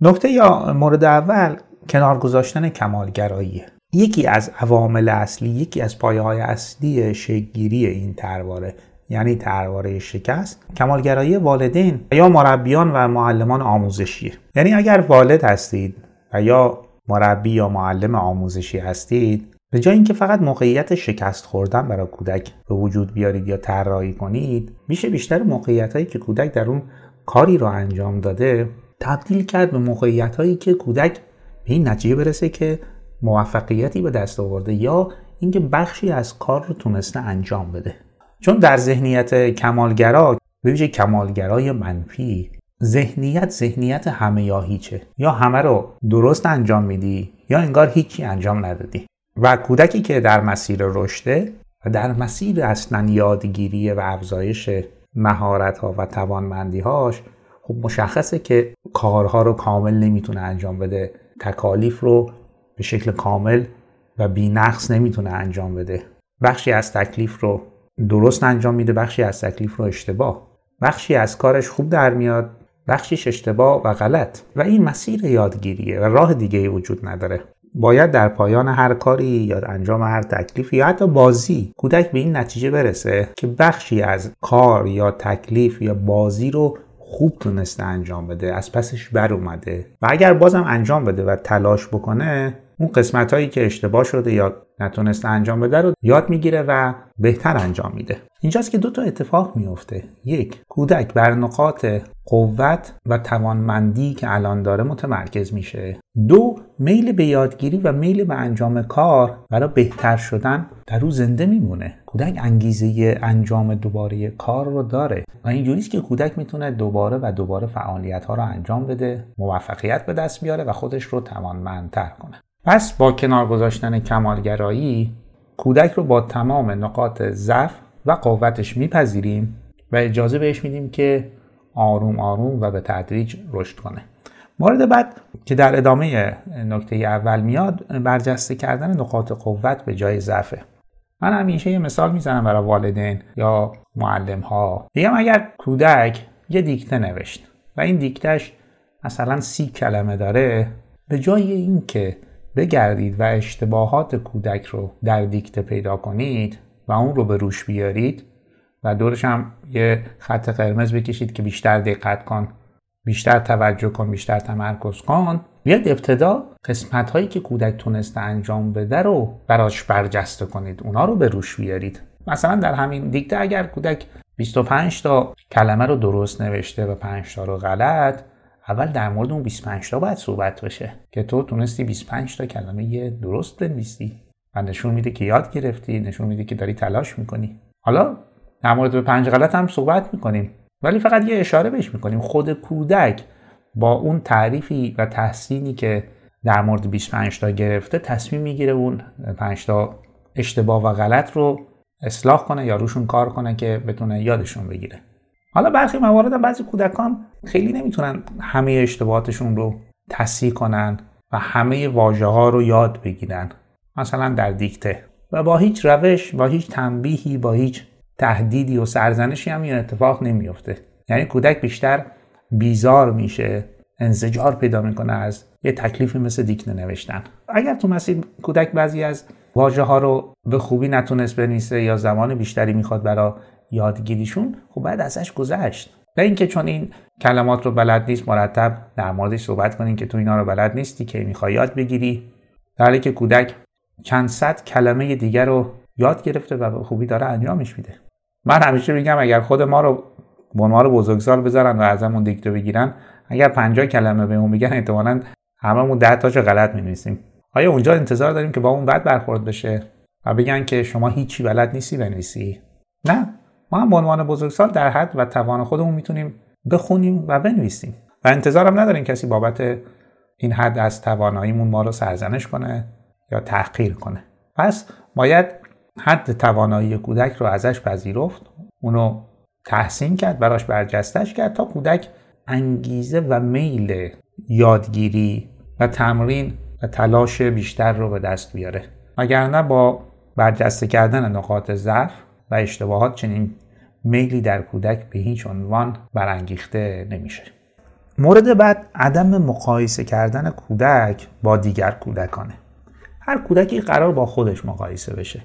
نکته یا مورد اول کنار گذاشتن کمالگراییه یکی از عوامل اصلی یکی از پایه های اصلی شکلگیری این ترواره یعنی ترواره شکست کمالگرایی والدین یا مربیان و معلمان آموزشیه یعنی اگر والد هستید و یا مربی یا معلم آموزشی هستید به جای اینکه فقط موقعیت شکست خوردن برای کودک به وجود بیارید یا طراحی کنید میشه بیشتر موقعیت هایی که کودک در اون کاری رو انجام داده تبدیل کرد به موقعیت هایی که کودک به این نتیجه برسه که موفقیتی به دست آورده یا اینکه بخشی از کار رو تونسته انجام بده. چون در ذهنیت کمالگرا به کمالگرای منفی ذهنیت ذهنیت همه یا هیچه. یا همه رو درست انجام میدی یا انگار هیچی انجام ندادی. و کودکی که در مسیر رشده و در مسیر اصلا یادگیری و افزایش مهارت ها و توانمندی هاش خب مشخصه که کارها رو کامل نمی‌تونه انجام بده. تکالیف رو به شکل کامل و بی نقص نمی‌تونه انجام بده. بخشی از تکلیف رو درست انجام میده بخشی از تکلیف رو اشتباه. بخشی از کارش خوب در میاد بخشیش اشتباه و غلط. و این مسیر یادگیریه و راه دیگه وجود نداره. باید در پایان هر کاری یا انجام هر تکلیف یا حتی بازی کودک به این نتیجه برسه که بخشی از کار یا تکلیف یا بازی رو خوب تونسته انجام بده از پسش بر اومده و اگر بازم انجام بده و تلاش بکنه اون قسمت هایی که اشتباه شده یا نتونسته انجام بده رو یاد می‌گیره و بهتر انجام میده. اینجاست که دو تا اتفاق میفته یک کودک بر نقاط قوت و توانمندی که الان داره متمرکز میشه. دو میل به یادگیری و میل به انجام کار برای بهتر شدن در رو زنده میمونه. کودک انگیزه انجام دوباره کار رو داره و اینجوریست که کودک می‌تونه دوباره و دوباره فعالیت ها رو انجام بده موفقیت به دست بیاره و خودش رو توانمندتر کنه. پس با کنار گذاشتن کمالگرایی کودک رو با تمام نقاط ضعف و قوتش میپذیریم و اجازه بهش میدیم که آروم آروم و به تدریج رشد کنه. مورد بعد که در ادامه نکته اول میاد برجسته کردن نقاط قوت به جای ضعفه. من همیشه یه مثال می‌زنم برای والدین یا معلم ها میگم اگر کودک یه دیکته نوشت و این دیکتش مثلا سی کلمه داره به جای اینکه بگردید و اشتباهات کودک رو در دیکته پیدا کنید و اون رو به روش بیارید و دورش هم یه خط قرمز بکشید که بیشتر دقت کن بیشتر توجه کن بیشتر تمرکز کن. بیاد ابتدا قسمت هایی که کودک تونسته انجام بده رو براش برجسته کنید. اونا رو به روش بیارید. مثلا در همین دیکته اگر کودک 25 تا کلمه رو درست نوشته و 5 تا رو غلط اول در مورد اون 25 تا باید صحبت بشه که تو تونستی 25 تا کلمه درست بنویسی. و نشون میده که یاد گرفتی نشون میده که داری تلاش می‌کنی. حالا در مورد به پنج غلط هم صحبت می‌کنیم. ولی فقط یه اشاره بهش می‌کنیم. خود کودک با اون تعریفی و تحسینی که در مورد 25 تا گرفته تصمیم می‌گیره اون 5 تا اشتباه و غلط رو اصلاح کنه یا روشون کار کنه که بتونه یادشون بگیره. حالا برخی موارد بعضی کودکان خیلی نمی‌تونن همه اشتباهاتشون رو تصحیح کنن و همه واژه ها رو یاد بگیرن. مثلا در دیکته. و با هیچ روش با هیچ تنبیهی با هیچ تهدیدی و سرزنشی هم این اتفاق نمیفته یعنی کودک بیشتر بیزار میشه انزجار پیدا می‌کنه از یه تکلیفی مثل دیکته نوشتن. اگر تو مسیر کودک بعضی از واژه ها رو به خوبی نتونست بنویسه یا زمان بیشتری می‌خواد برای یادگیریشون خب بعد ازش گذشت. نه اینکه چون این کلمات رو بلد نیست مرتب در موردش صحبت کنین که تو اینا رو بلد نیستی که می‌خوای یاد بگیری. در حالی که کودک چند صد کلمه دیگر رو یاد گرفته و به خوبی داره انجامش میده. من همیشه میگم اگر خود ما رو ما رو بزرگسال بذارن و ازمون دیکته بگیرن اگر 50 کلمه بهمون میگن احتمالاً هممون 10 تاشو غلط می‌نویسیم. آیا اونجا انتظار داریم که با اون بد برخورد بشه و بگن که شما هیچی بلد نیستی بنویسی؟ نه. ما هم به عنوان بزرگسال در حد و توان خودمون می‌تونیم بخونیم و بنویسیم. و انتظارم نداریم کسی بابت این حد از تواناییمون ما رو سرزنش کنه. تحقیر کنه. پس باید حد توانایی کودک رو ازش پذیرفت اونو تحسین کرد براش برجستش کرد تا کودک انگیزه و میل یادگیری و تمرین و تلاش بیشتر رو به دست بیاره. وگرنه با برجسته کردن نقاط ضعف و اشتباهات چنین میلی در کودک به هیچ عنوان برانگیخته نمیشه. مورد بعد عدم مقایسه کردن کودک با دیگر کودکانه. هر کودکی قرار با خودش مقایسه بشه.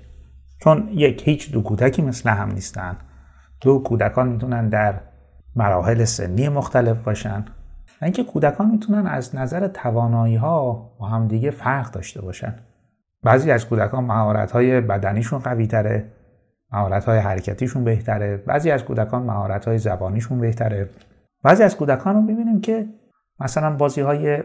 چون یک هیچ دو کودکی مثل هم نیستن. دو کودکان می‌تونن در مراحل سنی مختلف باشن. و اینکه کودکان می‌تونن از نظر توانایی ها با همدیگه فرق داشته باشن. بعضی از کودکان مهارت های بدنیشون قوی تره مهارت های حرکتیشون بهتره. بعضی از کودکان مهارت های زبانیشون بهتره. بعضی از کودکان رو می‌بینیم که مثلا بازی های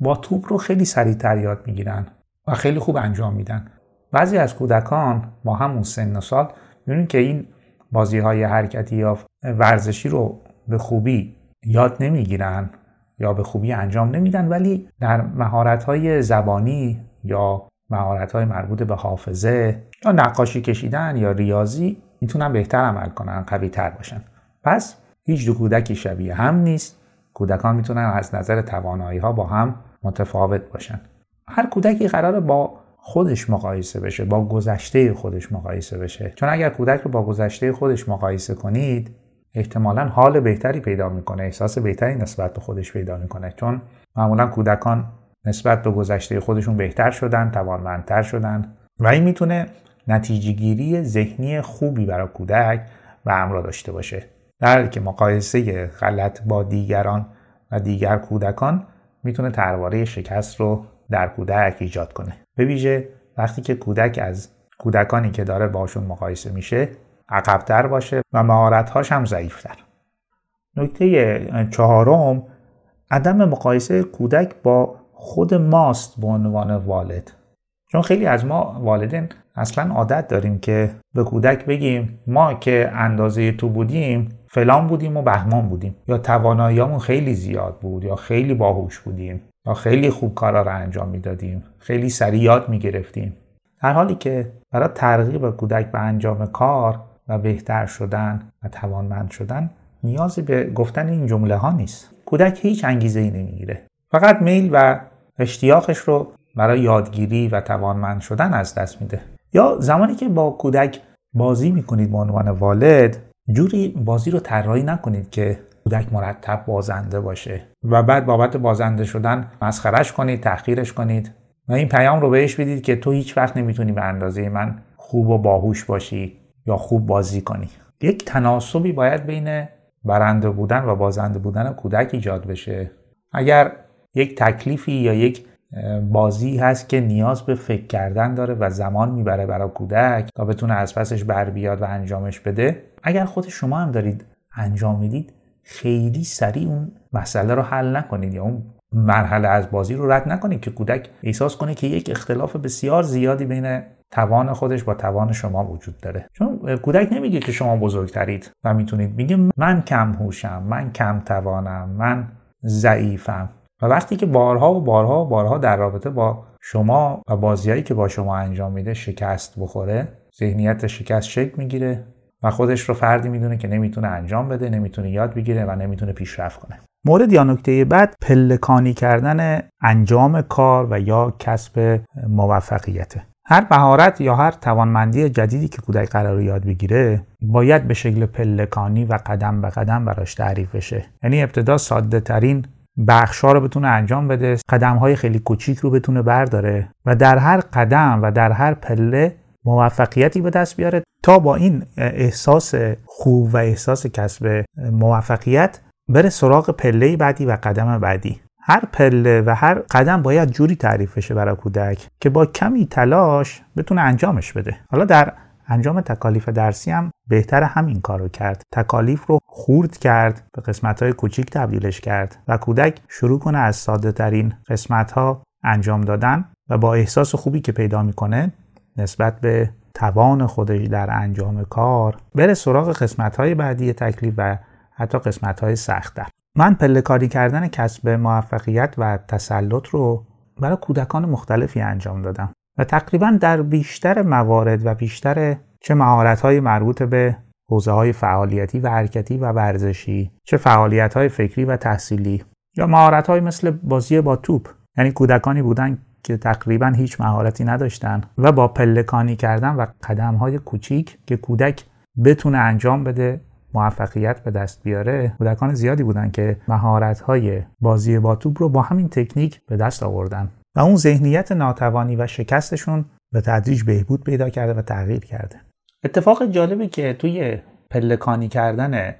با توپ رو خیلی سریعتر یاد می‌گیرن. و خیلی خوب انجام میدن. بعضی از کودکان با همون سن و سال می‌بینیم که این بازی های حرکتی یا ورزشی رو به خوبی یاد نمی‌گیرن یا به خوبی انجام نمیدن ولی در مهارت های زبانی یا مهارت های مربوط به حافظه یا نقاشی کشیدن یا ریاضی می‌تونن بهتر عمل کنن قوی تر باشن. پس هیچ دو کودکی شبیه هم نیست. کودکان می‌تونن از نظر توانایی ها با هم متفاوت باشن. هر کودکی قراره با خودش مقایسه بشه با گذشته خودش مقایسه بشه. چون اگر کودک رو با گذشته خودش مقایسه کنید احتمالا حال بهتری پیدا می‌کنه احساس بهتری نسبت به خودش پیدا می‌کنه. چون معمولا کودکان نسبت به گذشته خودشون بهتر شدن توانمندتر شدن و این می‌تونه نتیجه گیری ذهنی خوبی برای کودک و امرا داشته باشه. در که مقایسه غلط با دیگران و دیگر کودکان می‌تونه ترواره شکست رو در کودک ایجاد کنه. به ویژه وقتی که کودک از کودکانی که داره باشون مقایسه میشه عقبتر باشه و مهارتهاش هم ضعیفتر. نکته چهارم عدم مقایسه کودک با خود ماست به عنوان والد. چون خیلی از ما والدین اصلا عادت داریم که به کودک بگیم ما که اندازه تو بودیم فلان بودیم و بهمان بودیم. یا تواناییامون خیلی زیاد بود یا خیلی باهوش بودیم. خیلی خوب کارا رو انجام می‌دادیم. خیلی سریع یاد می‌گرفتیم. در حالی که برای ترغیب کودک به انجام کار و بهتر شدن و توانمند شدن نیازی به گفتن این جمله ها نیست. کودک هیچ انگیزه ای نمی‌گیره. فقط میل و اشتیاقش رو برای یادگیری و توانمند شدن از دست میده. یا زمانی که با کودک بازی می‌کنید به عنوان والد جوری بازی رو طراحی نکنید که کودک مرتب بازنده باشه. و بعد بابت بازنده شدن مسخرش کنید تحقیرش کنید. و این پیام رو بهش بدید که تو هیچ وقت نمی‌تونی به اندازه من خوب و باهوش باشی یا خوب بازی کنی. یک تناسبی باید بین برنده بودن و بازنده بودن کودک ایجاد بشه. اگر یک تکلیفی یا یک بازی هست که نیاز به فکر کردن داره و زمان می‌بره برای کودک تا بتونه از پسش بر بیاد و انجامش بده اگر خود شما هم دارید انجام می‌دید خیلی سریع اون مسئله رو حل نکنید یا اون مرحله از بازی رو رد نکنید که کودک احساس کنه که یک اختلاف بسیار زیادی بین توان خودش با توان شما وجود داره. چون کودک نمیگه که شما بزرگترید و می‌تونید. میگه من کم هوشم من کم توانم من ضعیفم. و وقتی که بارها و بارها و بارها در رابطه با شما و بازیهایی که با شما انجام میده شکست بخوره ذهنیت شکست شکل می‌گیره. و خودش رو فردی می‌دونه که نمی‌تونه انجام بده نمی‌تونه یاد بگیره و نمی‌تونه پیشرفت کنه. مورد یا نکته بعد پلکانی کردن انجام کار و یا کسب موفقیت. هر مهارت یا هر توانمندی جدیدی که کودک قرار یاد بگیره باید به شکل پلکانی و قدم به قدم براش تعریف بشه. یعنی ابتدا ساده ترین بخشا رو بتونه انجام بده قدم های خیلی کوچیک رو بتونه برداره و در هر قدم و در هر پله موفقیتی به دست بیاره تا با این احساس خوب و احساس کسب موفقیت بره سراغ پله بعدی و قدم بعدی. هر پله و هر قدم باید جوری تعریف بشه برای کودک که با کمی تلاش بتونه انجامش بده. حالا در انجام تکالیف درسی هم بهتر همین کار رو کرد. تکالیف رو خورد کرد به قسمت های کوچیک تبدیلش کرد و کودک شروع کنه از ساده ترین قسمت ها انجام دادن و با احساس خوبی که پیدا می‌کنه نسبت به توان خودش در انجام کار بره سراغ قسمت های بعدی تکلیف و حتی قسمت های سختتر من پلکاری کردن کسب موفقیت و تسلط رو برای کودکان مختلفی انجام دادم و تقریبا در بیشتر موارد و بیشتر چه مهارت های مربوط به حوزه های فعالیتی و حرکتی و ورزشی چه فعالیت های فکری و تحصیلی یا مهارت های مثل بازی با توپ یعنی کودکانی بودن که تقریبا هیچ مهارتی نداشتن و با پلکانی کردن و قدم های کوچیک که کودک بتونه انجام بده موفقیت به دست بیاره کودکان زیادی بودن که مهارت های بازی با توپ رو با همین تکنیک به دست آوردن. و اون ذهنیت ناتوانی و شکستشون به تدریج بهبود پیدا کرده و تغییر کرده. اتفاق جالبی که توی پلکانی کردن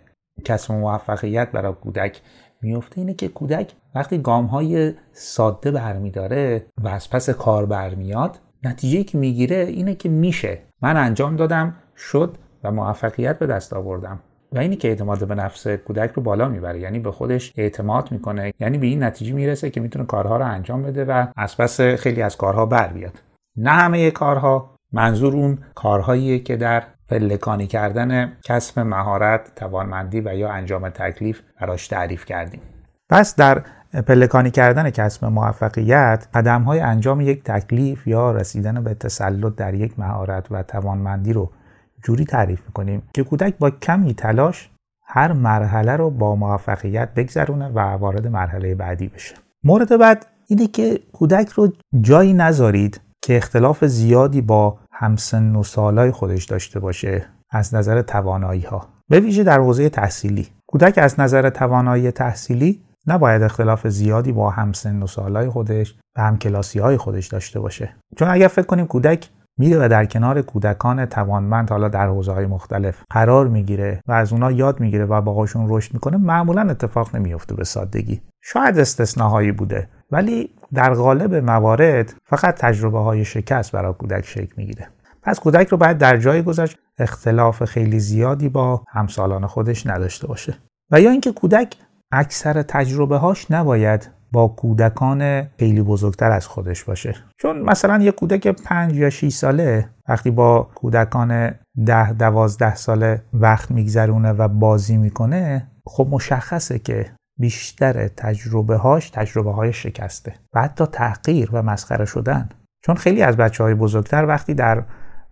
کسب موفقیت برای کودک میفته اینه که کودک وقتی گام های ساده برمیداره و از پس کار برمیاد نتیجه که می‌گیره اینه که میشه. من انجام دادم شد و موفقیت به دست آوردم. و اینی که اعتماد به نفس کودک رو بالا می‌بره یعنی به خودش اعتماد می‌کنه یعنی به این نتیجه می‌رسه که می‌تونه کارها رو انجام بده و از پس خیلی از کارها بر بیاد. نه همه کارها منظور اون کارهایی که در پلکانی کردن کسب مهارت، توانمندی و یا انجام تکلیف براش تعریف کردیم. پس در پلکانی کردن کسب موفقیت قدم های انجام یک تکلیف یا رسیدن به تسلط در یک مهارت و توانمندی رو جوری تعریف می‌کنیم که کودک با کمی تلاش هر مرحله رو با موفقیت بگذرونه و وارد مرحله بعدی بشه مورد بعد اینه که کودک رو جایی نذارید که اختلاف زیادی با همسن و سالای خودش داشته باشه از نظر توانایی ها به ویژه در حوزه تحصیلی. کودک از نظر توانایی تحصیلی نباید اختلاف زیادی با همسن و سالای خودش و همکلاسی های خودش داشته باشه. چون اگر فکر کنیم کودک میره و در کنار کودکان توانمند حالا در حوزه های مختلف قرار می‌گیره و از اونا یاد می‌گیره و باهاشون رشد می‌کنه معمولا اتفاق نمیفته به سادگی. شاید استثناهایی بوده ولی در غالب موارد فقط تجربه های شکست برای کودک شکل می‌گیره. پس کودک رو باید در جایی گذاشت اختلاف خیلی زیادی با همسالان خودش نداشته باشه. و یا اینکه کودک اکثر تجربه هاش نباید با کودکان خیلی بزرگتر از خودش باشه. چون مثلا یه کودک 5 یا 6 ساله وقتی با کودکان ده دوازده ساله وقت میگذرونه و بازی می‌کنه خب مشخصه که بیشتر تجربه هاش تجربه های شکسته و حتی تحقیر و مسخره شدن. چون خیلی از بچه های بزرگتر وقتی در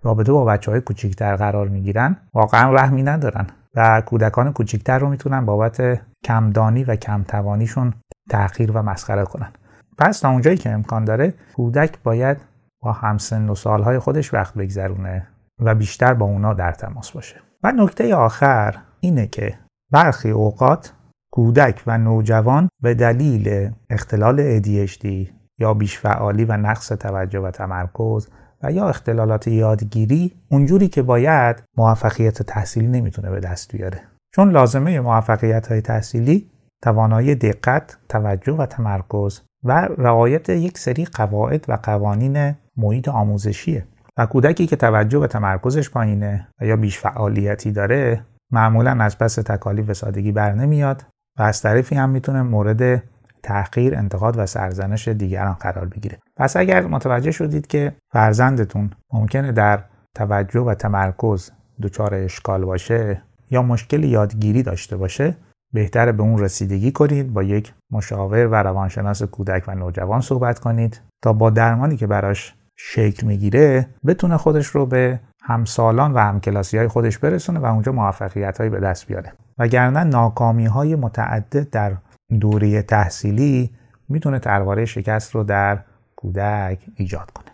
رابطه با بچه های کوچیکتر قرار می‌گیرن واقعا رحمی ندارن و کودکان کوچیکتر رو می‌تونن بابت کمدانی و کمتوانیشون تغییر و مسخره کنن. پس تا اونجایی که امکان داره کودک باید با همسن و سالهای خودش وقت بگذرونه و بیشتر با اونا در تماس باشه. و نکته آخر اینه که برخی اوقات کودک و نوجوان به دلیل اختلال ADHD یا بیشفعالی و نقص توجه و تمرکز و یا اختلالات یادگیری اونجوری که باید موفقیت تحصیلی نمی‌تونه به دست بیاره. چون لازمه موفقیت های تحصیلی توانایی دقت، توجه و تمرکز و رعایت یک سری قواعد و قوانین محیط آموزشیه و کودکی که توجه و تمرکزش پایینه و یا بیش فعالیتی داره معمولا از پس تکالیف سادگی بر نمیاد و از طرفی هم می‌تونه مورد تحقیر، انتقاد و سرزنش دیگران قرار بگیره. پس اگر متوجه شدید که فرزندتون ممکنه در توجه و تمرکز دچار اشکال باشه یا مشکل یادگیری داشته باشه بهتره به اون رسیدگی کنید با یک مشاور و روانشناس کودک و نوجوان صحبت کنید تا با درمانی که براش شکل می‌گیره بتونه خودش رو به همسالان و همکلاسی های خودش برسونه و اونجا موفقیت هایی به دست بیاره. وگرنه ناکامی های متعدد در دوره تحصیلی می‌تونه ترواره شکست رو در کودک ایجاد کنه.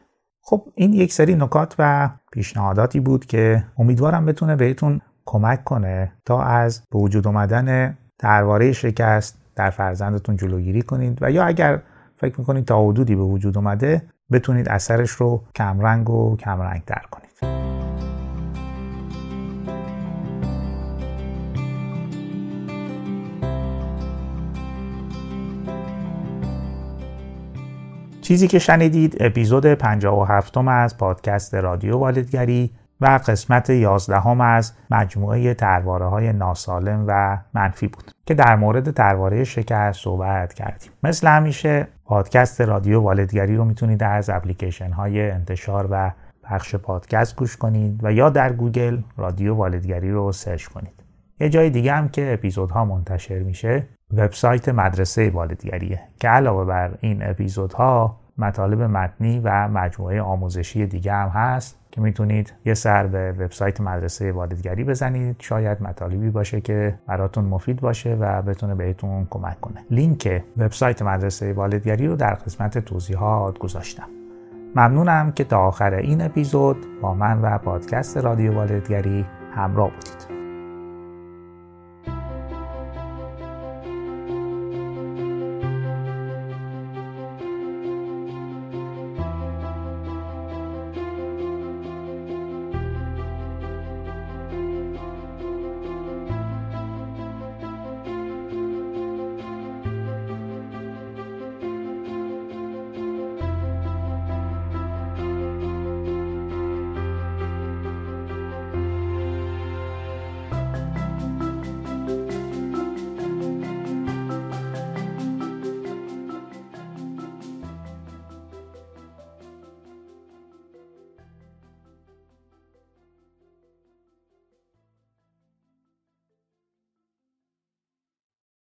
خب این یک سری نکات و پیشنهاداتی بود که امیدوارم بتونه بهتون کمک کنه تا از به وجود اومدن درباره شکست در فرزندتون جلوگیری کنید و یا اگر فکر می‌کنید تا حدودی به وجود اومده بتونید اثرش رو کمرنگ و کمرنگ در کنید. چیزی که شنیدید اپیزود 57 از پادکست رادیو والدگری و قسمت 11 از مجموعه طرحواره های ناسالم و منفی بود که در مورد طرحواره شکست صحبت کردیم. مثل همیشه پادکست رادیو والدگری رو می‌تونید از اپلیکیشن های انتشار و پخش پادکست گوش کنید و یا در گوگل رادیو والدگری رو search کنید. یه جای دیگه هم که اپیزودها منتشر میشه وبسایت مدرسه والدگریه که علاوه بر این اپیزودها مطالب متنی و مجموعه آموزشی دیگه هم هست که می‌تونید یه سر به وبسایت مدرسه والدگری بزنید. شاید مطالبی باشه که براتون مفید باشه و بتونه بهتون کمک کنه. لینک وبسایت مدرسه والدگری رو در قسمت توضیحات گذاشتم. ممنونم که تا آخر این اپیزود با من و پادکست رادیو والدگری همراه بودید.